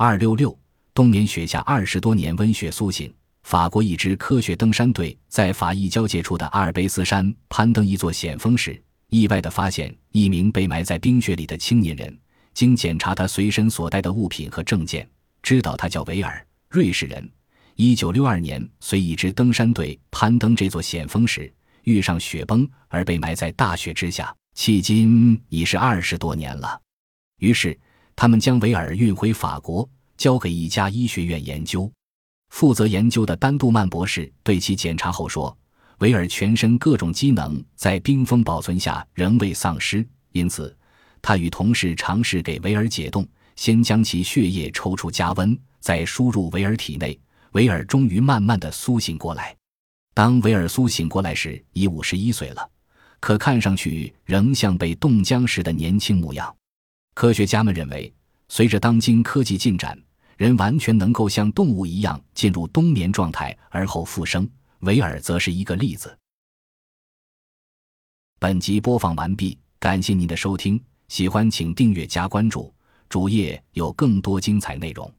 二六六，冬眠雪下二十多年，温雪苏醒。法国一支科学登山队在法意交界处的阿尔卑斯山攀登一座险峰时，意外地发现一名被埋在冰雪里的青年人。经检查他随身所带的物品和证件，知道他叫维尔，瑞士人。一九六二年，随一支登山队攀登这座险峰时，遇上雪崩而被埋在大雪之下，迄今已是二十多年了。于是，他们将维尔运回法国，交给一家医学院研究。负责研究的丹杜曼博士对其检查后说：“维尔全身各种机能在冰封保存下仍未丧失，因此。”他与同事尝试给维尔解冻，先将其血液抽出加温，再输入维尔体内。维尔终于慢慢的苏醒过来。当维尔苏醒过来时，已五十一岁了，可看上去仍像被冻僵时的年轻模样。科学家们认为，随着当今科技进展，人完全能够像动物一样进入冬眠状态而后复生。维尔则是一个例子。本集播放完毕，感谢您的收听。喜欢请订阅加关注，主页有更多精彩内容。